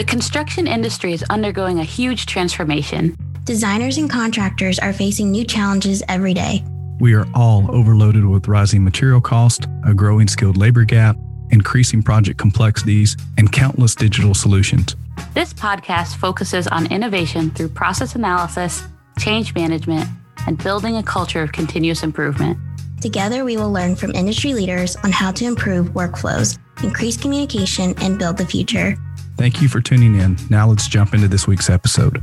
The construction industry is undergoing a huge transformation. Designers and contractors are facing new challenges every day. We are all overloaded with rising material cost, a growing skilled labor gap, increasing project complexities, and countless digital solutions. This podcast focuses on innovation through process analysis, change management, and building a culture of continuous improvement. Together, we will learn from industry leaders on how to improve workflows, increase communication, and build the future. Thank you for tuning in. Now let's jump into this week's episode.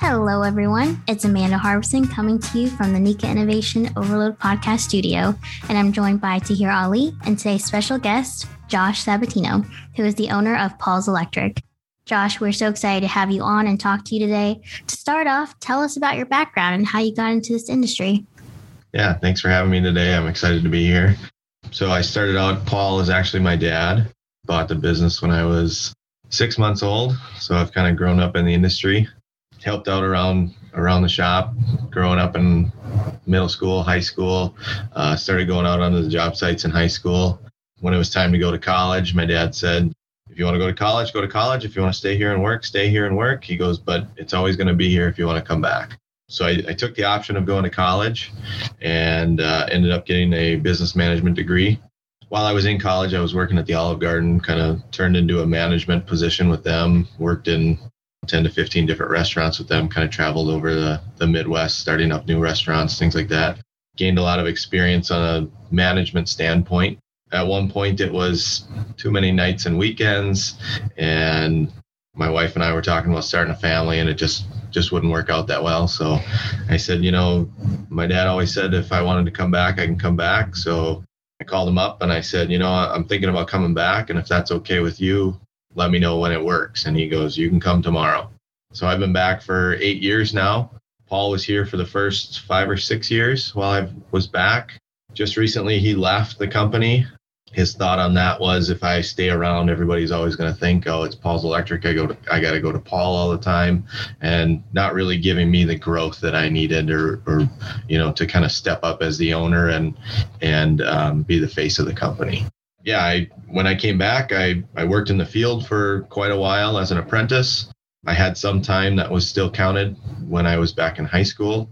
Hello, everyone. It's Amanda Harbison coming to you from the NECA Innovation Overload Podcast Studio, and I'm joined by Tahir Ali and today's special guest, Josh Sabatino, who is the owner of Paul's Electric. Josh, we're so excited to have you on and talk to you today. To start off, tell us about your background and how you got into this industry. Yeah, thanks for having me today. I'm excited to be here. So I started out, Paul is actually my dad bought the business when I was six months old. So I've kind of grown up in the industry, helped out around around the shop, growing up in middle school, high school. Uh, started going out onto the job sites in high school. When it was time to go to college, my dad said, "If you want to go to college, go to college. If you want to stay here and work, stay here and work." He goes, "But it's always going to be here if you want to come back." So I, I, took the option of going to college and uh, ended up getting a business management degree while I was in college, I was working at the Olive Garden, kind of turned into a management position with them, worked in 10 to 15 different restaurants with them, kind of traveled over the, the Midwest, starting up new restaurants, things like that. Gained a lot of experience on a management standpoint. At one point, it was too many nights and weekends, and my wife and I were talking about starting a family, and it just just wouldn't work out that well. So I said, you know, my dad always said if I wanted to come back, I can come back. So I called him up and I said, you know, I'm thinking about coming back. And if that's okay with you, let me know when it works. And he goes, you can come tomorrow. So I've been back for eight years now. Paul was here for the first five or six years while I was back. Just recently, he left the company his thought on that was if I stay around, everybody's always going to think, oh, it's Paul's Electric. I go to, I got to go to Paul all the time, and not really giving me the growth that I needed, or, or you know, to kind of step up as the owner and and um, be the face of the company. Yeah, I when I came back, I I worked in the field for quite a while as an apprentice. I had some time that was still counted when I was back in high school.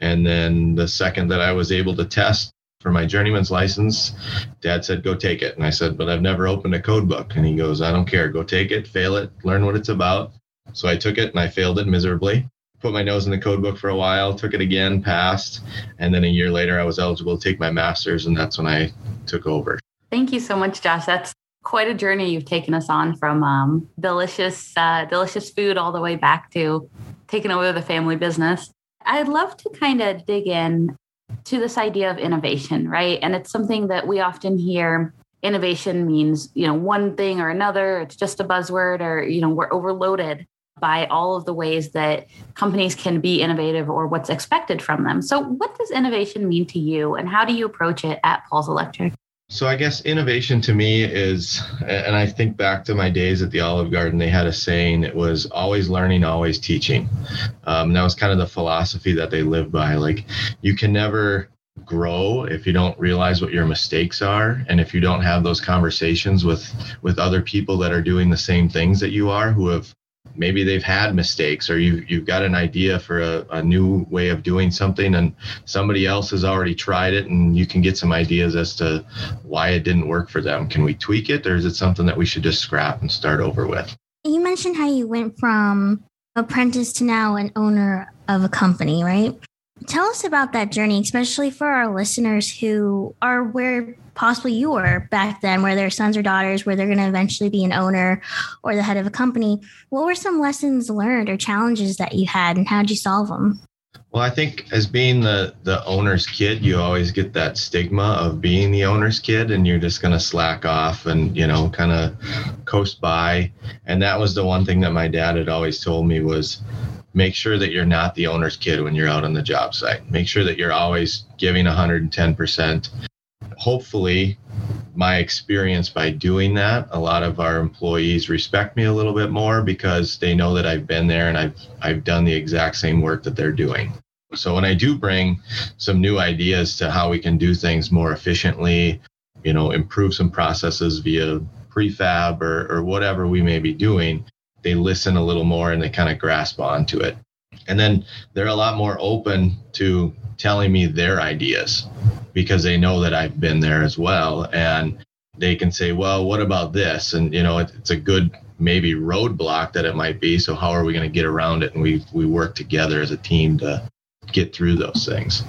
And then the second that I was able to test for my journeyman's license. Dad said, go take it. And I said, but I've never opened a code book. And he goes, I don't care. Go take it, fail it, learn what it's about. So I took it and I failed it miserably. Put my nose in the code book for a while, took it again, passed. And then a year later, I was eligible to take my master's. And that's when I took over. Thank you so much, Josh. That's quite a journey you've taken us on from um, delicious, uh, delicious food all the way back to taking over the family business. I'd love to kind of dig in to this idea of innovation, right? And it's something that we often hear innovation means, you know, one thing or another, it's just a buzzword or, you know, we're overloaded by all of the ways that companies can be innovative or what's expected from them. So, what does innovation mean to you and how do you approach it at Paul's Electric? So I guess innovation to me is, and I think back to my days at the Olive Garden, they had a saying, it was always learning, always teaching. Um, that was kind of the philosophy that they lived by. Like you can never grow if you don't realize what your mistakes are and if you don't have those conversations with with other people that are doing the same things that you are who have maybe they've had mistakes or you, you've got an idea for a, a new way of doing something and somebody else has already tried it and you can get some ideas as to why it didn't work for them. Can we tweak it or is it something that we should just scrap and start over with? You mentioned how you went from apprentice to now an owner of a company right tell us about that journey especially for our listeners who are where possibly you were back then, where their sons or daughters, where they're going to eventually be an owner or the head of a company. What were some lessons learned or challenges that you had, and how did you solve them? Well, I think as being the the owner's kid, you always get that stigma of being the owner's kid, and you're just gonna slack off and you know kind of coast by. And that was the one thing that my dad had always told me was make sure that you're not the owner's kid when you're out on the job site. Make sure that you're always giving 110% hopefully my experience by doing that a lot of our employees respect me a little bit more because they know that I've been there and I've I've done the exact same work that they're doing. So when I do bring some new ideas to how we can do things more efficiently, you know, improve some processes via prefab or, or whatever we may be doing, they listen a little more and they kind of grasp onto it. And then they're a lot more open to telling me their ideas because they know that I've been there as well. And they can say, well, what about this? And, you know, it's a good maybe roadblock that it might be. So how are we going to get around it? And we, we work together as a team to get through those things.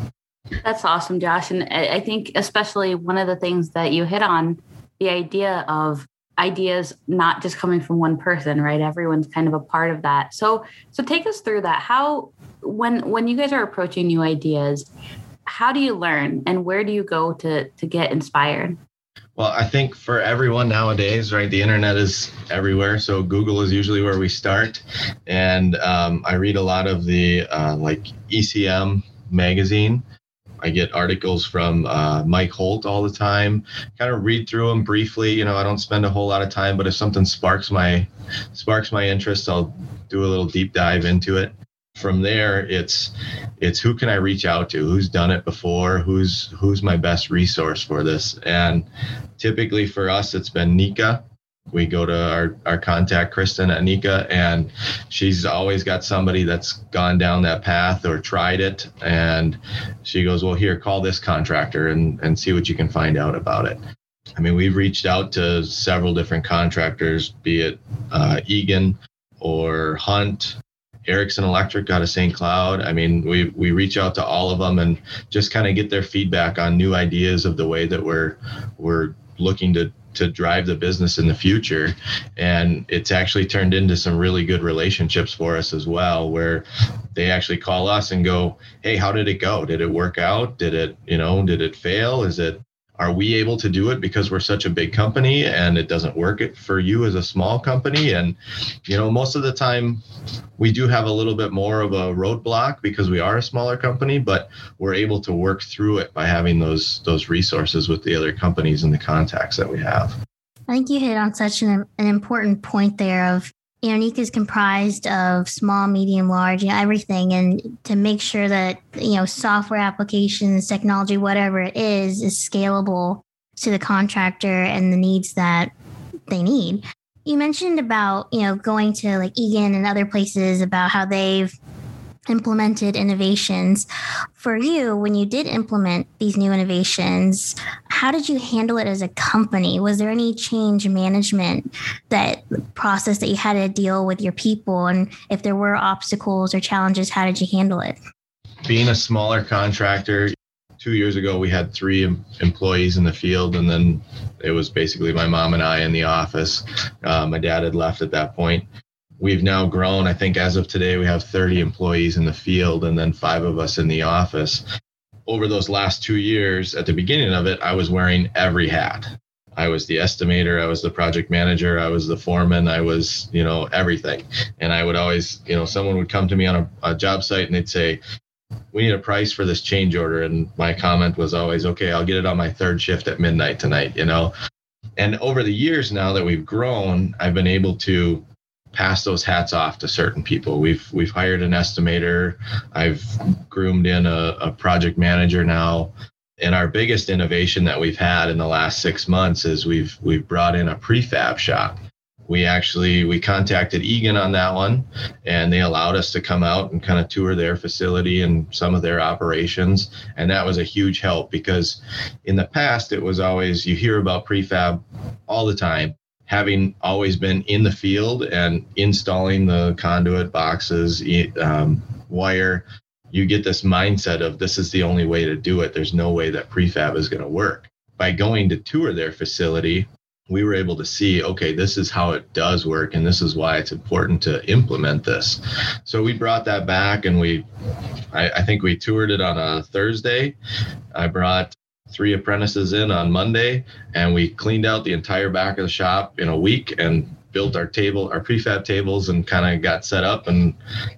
That's awesome, Josh. And I think especially one of the things that you hit on, the idea of ideas not just coming from one person, right? Everyone's kind of a part of that. So so take us through that. How when when you guys are approaching new ideas, how do you learn and where do you go to to get inspired? Well, I think for everyone nowadays, right, the internet is everywhere. So Google is usually where we start. And um, I read a lot of the uh, like ECM magazine. I get articles from uh, Mike Holt all the time. Kind of read through them briefly. You know, I don't spend a whole lot of time, but if something sparks my sparks my interest, I'll do a little deep dive into it from there it's it's who can i reach out to? Who's done it before? Who's who's my best resource for this? And typically for us it's been NECA. We go to our, our contact kristen at NECA and she's always got somebody that's gone down that path or tried it. And she goes well here call this contractor and and see what you can find out about it. I mean we've reached out to several different contractors be it uh, egan or hunt Erickson Electric out of St. Cloud. I mean, we we reach out to all of them and just kind of get their feedback on new ideas of the way that we're we're looking to to drive the business in the future and it's actually turned into some really good relationships for us as well where they actually call us and go hey how did it go did it work out did it you know did it fail is it are we able to do it because we're such a big company and it doesn't work for you as a small company? And you know most of the time we do have a little bit more of a roadblock because we are a smaller company but we're able to work through it by having those those resources with the other companies and the contacts that we have. I think you hit on such an, an important point there of you know, NECA is comprised of small, medium, large, you know, everything. And to make sure that, you know, software applications, technology, whatever it is, is scalable to the contractor and the needs that they need. You mentioned about, you know, going to like Egan and other places about how they've implemented innovations. For you, when you did implement these new innovations, how did you handle it as a company? Was there any change management that process that you had to deal with your people? And if there were obstacles or challenges, how did you handle it? Being a smaller contractor, two years ago we had three employees in the field and then it was basically my mom and i in the office uh, my dad had left at that point we've now grown. I think as of today, we have 30 employees in the field and then five of us in the office. Over those last two years, at the beginning of it, I was wearing every hat. I was the estimator, I was the project manager, I was the foreman, I was, you know, everything. And I would always, you know, someone would come to me on a, a job site and they'd say, we need a price for this change order. And my comment was always, okay, I'll get it on my third shift at midnight tonight, you know. And over the years now that we've grown, I've been able to pass those hats off to certain people. We've we've hired an estimator. I've groomed in a, a project manager now. And our biggest innovation that we've had in the last six months is we've we've brought in a prefab shop. We actually we contacted Egan on that one, and they allowed us to come out and kind of tour their facility and some of their operations, and that was a huge help because in the past it was always you hear about prefab all the time, having always been in the field and installing the conduit boxes, um, wire, you get this mindset of this is the only way to do it. There's no way that prefab is going to work. By going to tour their facility, we were able to see okay this is how it does work and this is why it's important to implement this so we brought that back and we I, I, think we toured it on a thursday i brought three apprentices in on Monday, and we cleaned out the entire back of the shop in a week and built our table, our prefab tables, and kind of got set up. and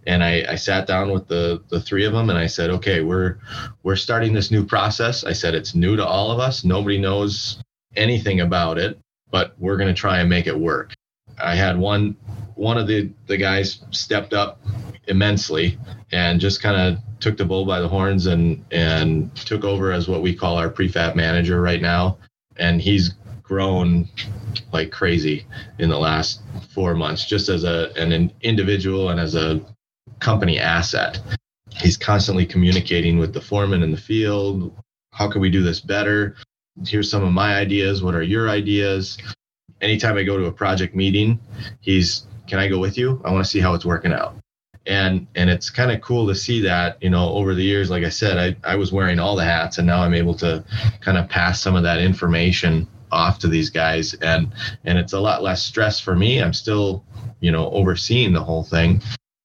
And I, I sat down with the the three of them, and I said, "Okay, we're we're starting this new process." I said, "It's new to all of us. Nobody knows anything about it, but we're going to try and make it work." I had one one of the the guys stepped up immensely and just kind of took the bull by the horns and and took over as what we call our prefab manager right now and he's grown like crazy in the last four months, just as a an individual and as a company asset. He's constantly communicating with the foreman in the field. How can we do this better? Here's some of my ideas. What are your ideas? Anytime I go to a project meeting, he's, can I go with you? I want to see how it's working out. And and it's kind of cool to see that you know over the years like i said I, I was wearing all the hats and now i'm able to kind of pass some of that information off to these guys and and it's a lot less stress for me. I'm still you know overseeing the whole thing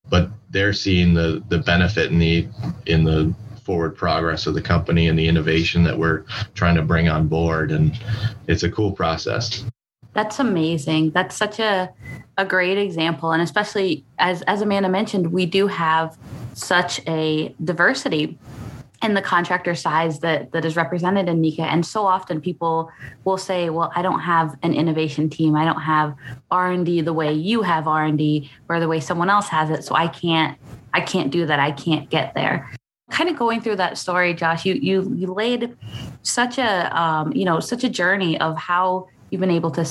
but they're seeing the the benefit in the in the forward progress of the company and the innovation that we're trying to bring on board and it's a cool process that's amazing. That's such a a great example, and especially as as Amanda mentioned, we do have such a diversity in the contractor size that that is represented in NECA And so often people will say, "Well, I don't have an innovation team. I don't have R and D the way you have R and D, or the way someone else has it. So I can't I can't do that. I can't get there." Kind of going through that story, Josh, you you you laid such a um, you know such a journey of how you've been able to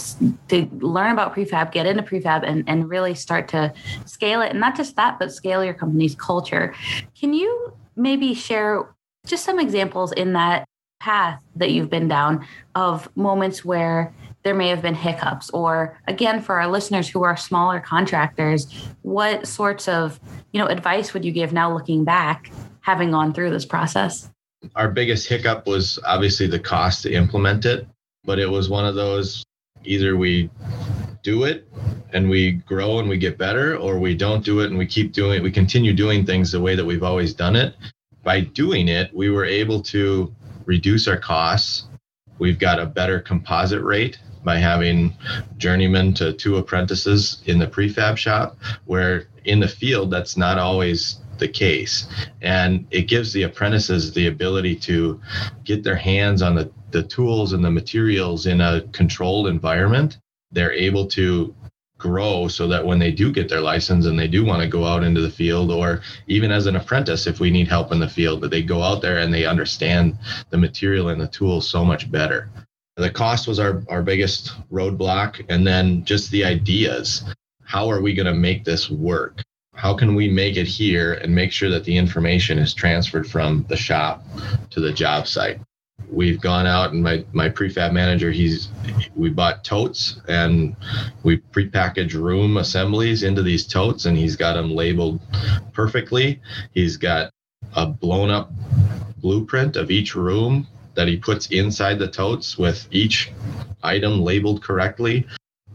to learn about prefab, get into prefab, and and really start to scale it. And not just that, but scale your company's culture. Can you maybe share just some examples in that path that you've been down of moments where there may have been hiccups or again for our listeners who are smaller contractors what sorts of you know advice would you give now looking back having gone through this process our biggest hiccup was obviously the cost to implement it but it was one of those either we do it and we grow and we get better or we don't do it and we keep doing it we continue doing things the way that we've always done it. By doing it we were able to reduce our costs. We've got a better composite rate by having journeymen to two apprentices in the prefab shop where in the field that's not always the case. And it gives the apprentices the ability to get their hands on the the tools and the materials in a controlled environment, they're able to grow so that when they do get their license and they do want to go out into the field or even as an apprentice if we need help in the field that they go out there and they understand the material and the tools so much better. The cost was our, our biggest roadblock and then just the ideas. How are we going to make this work? How can we make it here and make sure that the information is transferred from the shop to the job site we've gone out and my my prefab manager he's we bought totes and we prepackaged room assemblies into these totes and he's got them labeled perfectly. He's got a blown up blueprint of each room that he puts inside the totes with each item labeled correctly.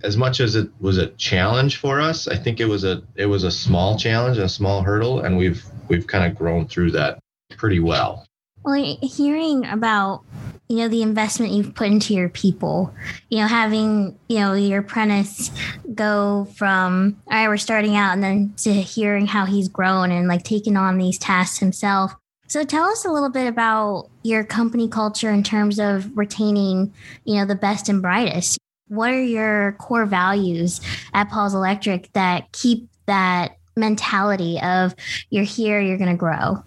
As much as it was a challenge for us i think it was a it was a small challenge a small hurdle and we've we've kind of grown through that pretty well well, hearing about you know the investment you've put into your people, you know, having you know your apprentice go from all right, we're starting out, and then to hearing how he's grown and like taking on these tasks himself. So tell us a little bit about your company culture in terms of retaining, you know, the best and brightest. What are your core values at Paul's Electric that keep that mentality of you're here, you're going to grow?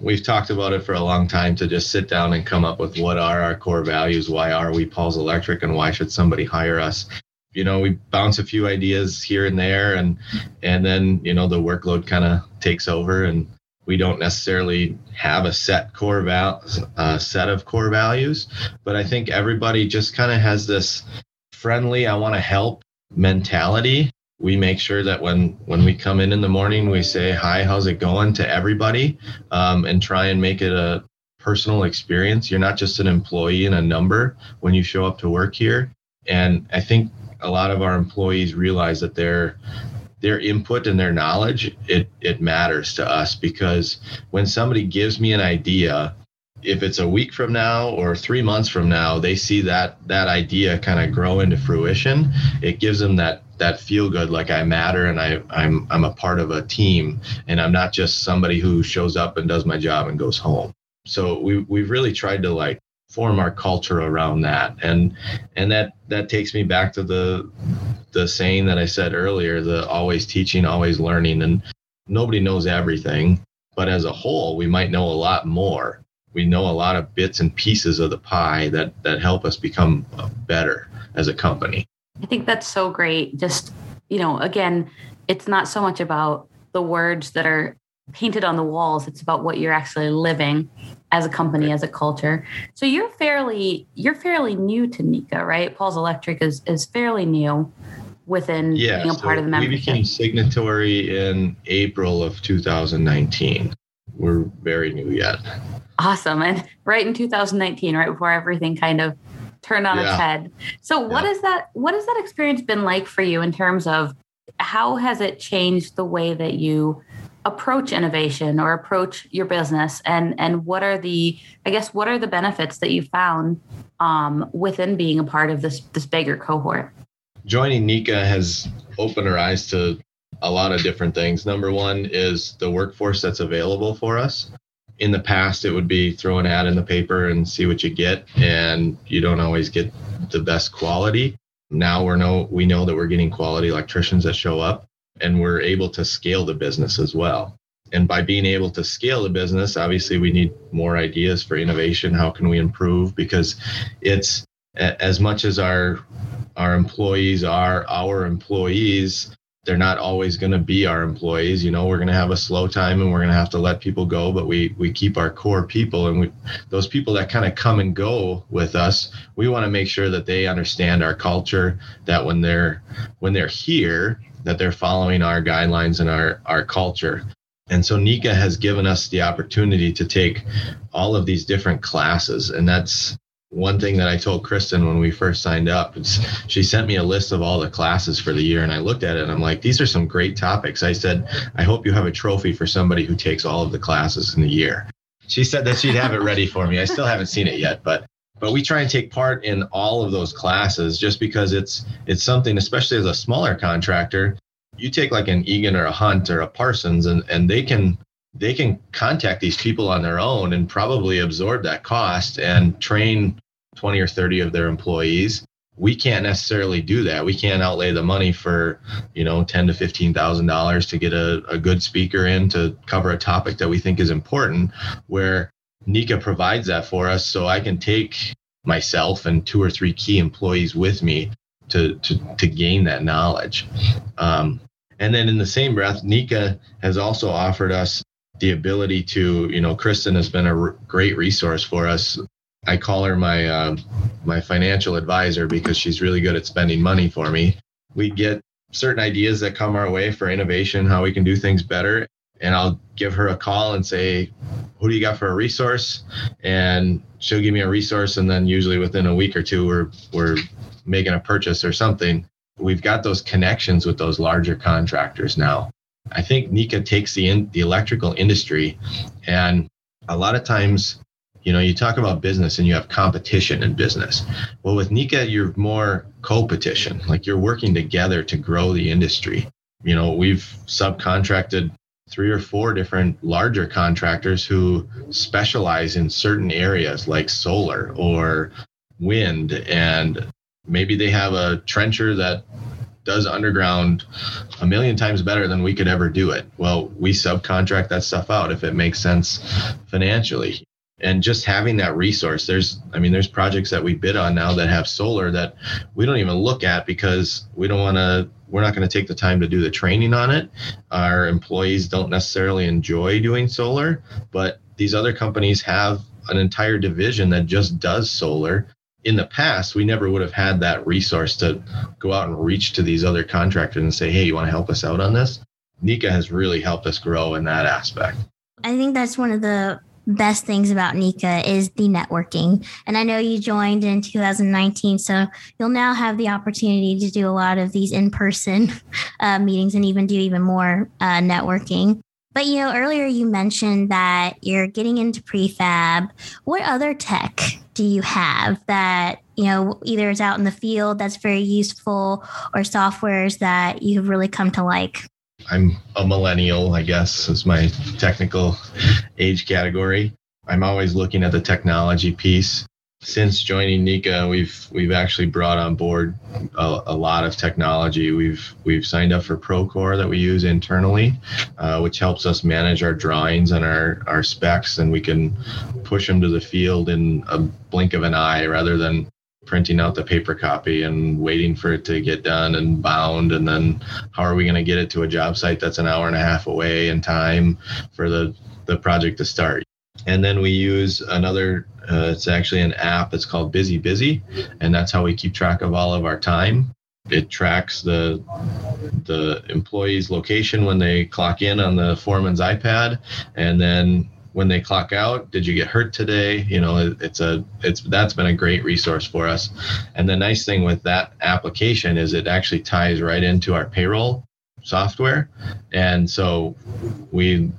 We've talked about it for a long time to just sit down and come up with what are our core values why are we paul's electric and why should somebody hire us? You know we bounce a few ideas here and there and and then you know the workload kind of takes over and we don't necessarily have a set core val uh, set of core values. But i think everybody just kind of has this friendly i want to help mentality we make sure that when when we come in in the morning we say hi how's it going? to everybody um, and try and make it a personal experience. You're not just an employee and a number when you show up to work here. And i think a lot of our employees realize that their their input and their knowledge it it matters to us because when somebody gives me an idea if it's a week from now or three months from now they see that that idea kind of grow into fruition. It gives them that that feel good like I matter and I I'm I'm a part of a team and I'm not just somebody who shows up and does my job and goes home. So we we've really tried to like form our culture around that. And and that that takes me back to the the saying that I said earlier the always teaching always learning and nobody knows everything. But as a whole we might know a lot more we know a lot of bits and pieces of the pie that that help us become uh, better as a company. I think that's so great. Just, you know, again, it's not so much about the words that are painted on the walls, it's about what you're actually living as a company, as a culture. So you're fairly you're fairly new to NECA, right? Paul's Electric is is fairly new within yeah, being a so part of the membership. We became signatory in April of 2019. We're very new yet. Awesome. And right in 2019, right before everything kind of turned on Yeah. its head. So what Yeah. is that what has that experience been like for you in terms of how has it changed the way that you approach innovation or approach your business and and what are the I guess what are the benefits that you found um, within being a part of this this bigger cohort? joining NECA has opened our eyes to a lot of different things. Number one is the workforce that's available for us. In the past, it would be throw an ad in the paper and see what you get, and you don't always get the best quality. Now we're know we know that we're getting quality electricians that show up, and we're able to scale the business as well. And by being able to scale the business, obviously we need more ideas for innovation. How can we improve? Because it's as much as our our employees are our employees they're not always going to be our employees you know we're going to have a slow time and we're going to have to let people go but we we keep our core people and we those people that kind of come and go with us we want to make sure that they understand our culture that when they're when they're here that they're following our guidelines and our our culture. And so NECA has given us the opportunity to take all of these different classes and that's one thing that I told Kristen when we first signed up, it's, she sent me a list of all the classes for the year, and I looked at it and I'm like, these are some great topics. I said, I hope you have a trophy for somebody who takes all of the classes in the year. She said that she'd have it ready for me. I still haven't seen it yet, but but we try and take part in all of those classes just because it's it's something, especially as a smaller contractor. You take like an Egan or a Hunt or a Parsons, and and they can they can contact these people on their own and probably absorb that cost and train 20 or 30 of their employees. We can't necessarily do that. We can't outlay the money for you know 10 to 15 thousand dollars to get a, a good speaker in to cover a topic that we think is important where NECA provides that for us. So i can take myself and two or three key employees with me to to, to gain that knowledge. Um, and then in the same breath NECA has also offered us the ability to you know kristen has been a r- great resource for us. I call her my uh, my financial advisor because she's really good at spending money for me. We get certain ideas that come our way for innovation how we can do things better. And i'll give her a call and say who do you got for a resource? And she'll give me a resource. And then usually within a week or two we're we're making a purchase or something. We've got those connections with those larger contractors now I think NECA takes the in, the electrical industry, and a lot of times, you know, you talk about business and you have competition in business. Well, with NECA, you're more co-petition, like you're working together to grow the industry. You know, we've subcontracted three or four different larger contractors who specialize in certain areas like solar or wind, and maybe they have a trencher that does underground a million times better than we could ever do it. Well, we subcontract that stuff out if it makes sense financially. And just having that resource, there's, I mean, there's projects that we bid on now that have solar that we don't even look at because we don't want to, we're not going to take the time to do the training on it. Our employees don't necessarily enjoy doing solar, but these other companies have an entire division that just does solar in the past, we never would have had that resource to go out and reach to these other contractors and say, hey, you want to help us out on this? NECA has really helped us grow in that aspect. I think that's one of the best things about NECA is the networking. And I know you joined in 2019, so you'll now have the opportunity to do a lot of these in person uh, meetings and even do even more uh, networking. But you know, earlier you mentioned that you're getting into prefab. What other tech do you have that you know either is out in the field that's very useful or softwares that you've really come to like? I'm a millennial, I guess, is my technical age category. I'm always looking at the technology piece. Since joining NECA, we've we've actually brought on board a, a, lot of technology. We've we've signed up for Procore that we use internally, uh, which helps us manage our drawings and our our specs, and we can push them to the field in a blink of an eye rather than printing out the paper copy and waiting for it to get done and bound and then how are we going to get it to a job site that's an hour and a half away in time for the the project to start and then we use another uh, it's actually an app that's called busy busy and that's how we keep track of all of our time. It tracks the the employee's location when they clock in on the foreman's ipad and then when they clock out did you get hurt today? You know it's a it's that's been a great resource for us. And the nice thing with that application is it actually ties right into our payroll software. And so we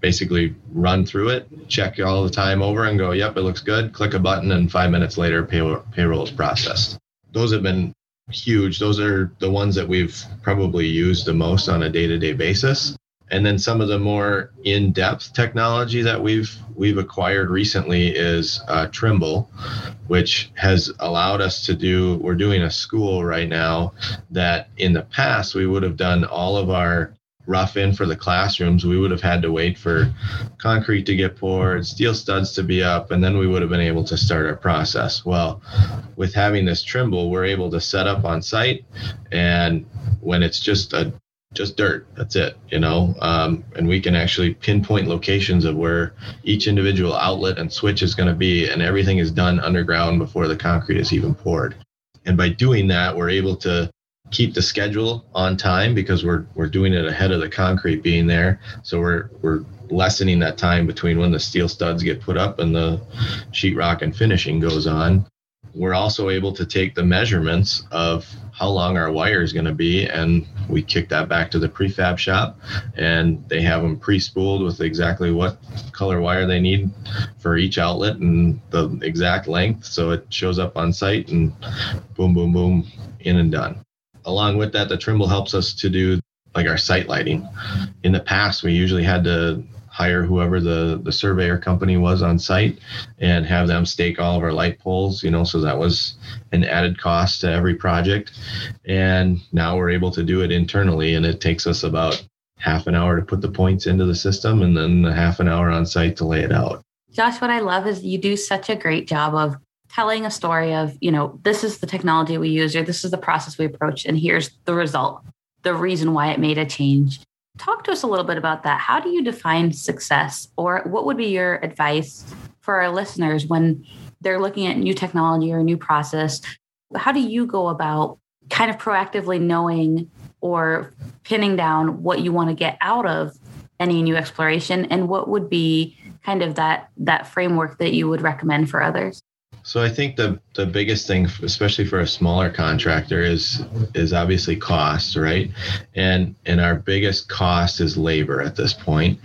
basically run through it, check all the time over, and go, yep, it looks good. Click a button, and five minutes later, payroll, payroll is processed. Those have been huge. Those are the ones that we've probably used the most on a day to day basis. And then some of the more in-depth technology that we've we've acquired recently is uh, Trimble, which has allowed us to do. We're doing a school right now that in the past we would have done all of our rough in for the classrooms, we would have had to wait for concrete to get poured, steel studs to be up, and then we would have been able to start our process. Well, with having this Trimble, we're able to set up on site, and when it's just a just dirt, that's it, you know, um, and we can actually pinpoint locations of where each individual outlet and switch is going to be, and everything is done underground before the concrete is even poured. And by doing that, we're able to keep the schedule on time because we're we're doing it ahead of the concrete being there. So we're we're lessening that time between when the steel studs get put up and the sheetrock and finishing goes on. We're also able to take the measurements of how long our wire is going to be, and we kick that back to the prefab shop, and they have them pre-spooled with exactly what color wire they need for each outlet and the exact length. So it shows up on site, and boom, boom, boom, in and done along with that, the Trimble helps us to do like our site lighting. In the past, we usually had to hire whoever the the surveyor company was on site and have them stake all of our light poles you know so that was an added cost to every project and now we're able to do it internally and it takes us about half an hour to put the points into the system and then half an hour on site to lay it out josh what i love is you do such a great job of telling a story of, you know, this is the technology we use or this is the process we approach and here's the result, the reason why it made a change. Talk to us a little bit about that. How do you define success or what would be your advice for our listeners when they're looking at new technology or new process? How do you go about kind of proactively knowing or pinning down what you want to get out of any new exploration and what would be kind of that that framework that you would recommend for others so I think the the biggest thing, especially for a smaller contractor, is is obviously cost, right? And and our biggest cost is labor at this point.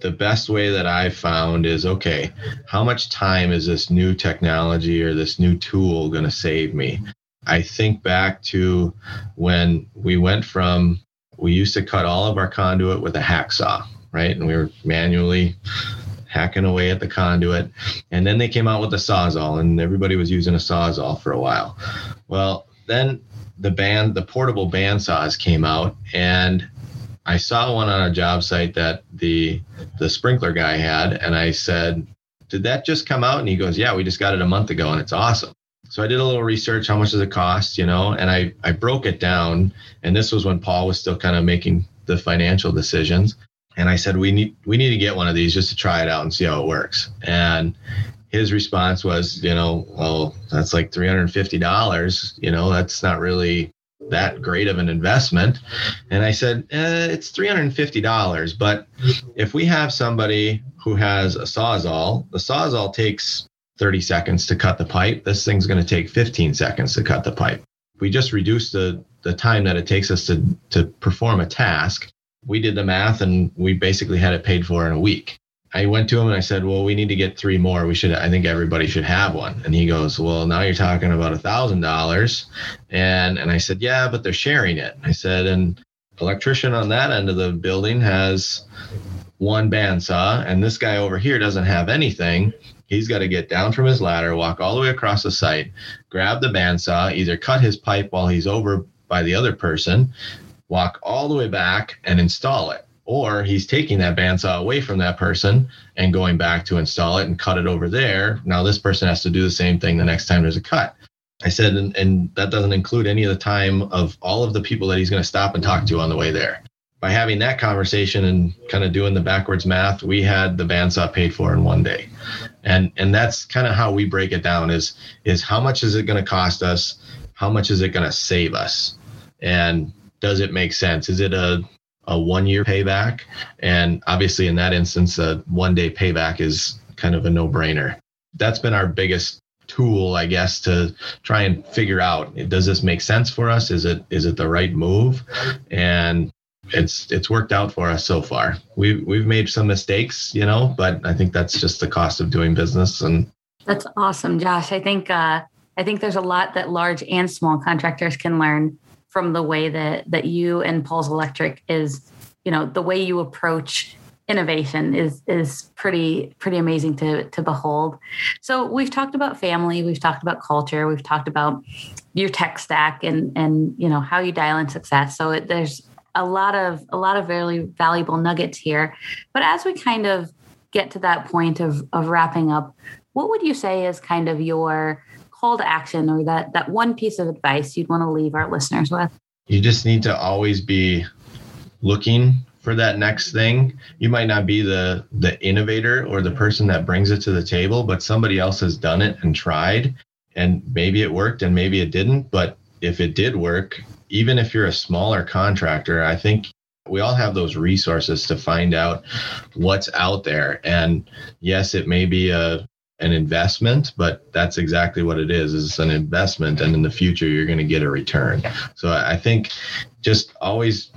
The best way that I've found is okay, how much time is this new technology or this new tool going to save me? I think back to when we went from we used to cut all of our conduit with a hacksaw, right? And we were manually hacking away at the conduit. And then they came out with the Sawzall, and everybody was using a Sawzall for a while. Well, then the band, the portable bandsaws came out, and I saw one on a job site that the the sprinkler guy had, and I said, "Did that just come out?" And he goes, "Yeah, we just got it a month ago, and it's awesome." So I did a little research. How much does it cost? You know, and I I broke it down, and this was when Paul was still kind of making the financial decisions and I said, "We need we need to get one of these just to try it out and see how it works." And his response was, "You know, well, that's like three hundred and fifty dollars. You know, that's not really that great of an investment." And I said, eh, "It's three hundred and fifty dollars, but if we have somebody who has a sawzall, the sawzall takes." 30 seconds to cut the pipe. This thing's going to take 15 seconds to cut the pipe. We just reduce the, the time that it takes us to, to perform a task we did the math and we basically had it paid for in a week. I went to him and I said, "Well, we need to get three more. We should. I think everybody should have one." And he goes, "Well, now you're talking about a thousand dollars." And and I said, "Yeah, but they're sharing it." I said, "And electrician on that end of the building has one bandsaw, and this guy over here doesn't have anything." He's got to get down from his ladder, walk all the way across the site, grab the bandsaw, either cut his pipe while he's over by the other person, walk all the way back and install it. Or he's taking that bandsaw away from that person and going back to install it and cut it over there. Now this person has to do the same thing the next time there's a cut. I said, and, and that doesn't include any of the time of all of the people that he's going to stop and talk to on the way there. By having that conversation and kind of doing the backwards math, we had the bandsaw paid for in one day. And and that's kind of how we break it down is is how much is it going to cost us? How much is it going to save us? And does it make sense? Is it a a one year payback? And obviously in that instance, a one day payback is kind of a no brainer. That's been our biggest tool i guess to try and figure out does this make sense for us is it is it the right move and it's it's worked out for us so far we've we've made some mistakes you know but i think that's just the cost of doing business and that's awesome josh i think uh i think there's a lot that large and small contractors can learn from the way that that you and paul's electric is you know the way you approach innovation is is pretty pretty amazing to to behold. So we've talked about family, we've talked about culture, we've talked about your tech stack and and you know how you dial in success. So it, there's a lot of a lot of very valuable nuggets here. But as we kind of get to that point of of wrapping up, what would you say is kind of your call to action or that that one piece of advice you'd want to leave our listeners with? You just need to always be looking for that next thing you might not be the the innovator or the person that brings it to the table but somebody else has done it and tried and maybe it worked and maybe it didn't but if it did work even if you're a smaller contractor i think we all have those resources to find out what's out there and yes it may be a an investment but that's exactly what it is it's an investment and in the future you're going to get a return so i think just always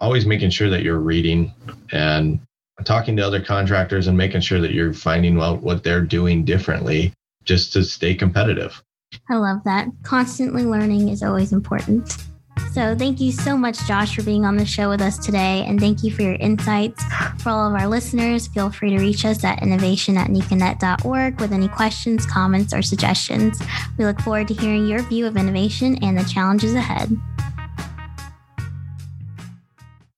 always making sure that you're reading and talking to other contractors and making sure that you're finding out what they're doing differently just to stay competitive. I love that. Constantly learning is always important. So, thank you so much, Josh, for being on the show with us today. And thank you for your insights. For all of our listeners, feel free to reach us at innovation at necanet.org with any questions, comments, or suggestions. We look forward to hearing your view of innovation and the challenges ahead.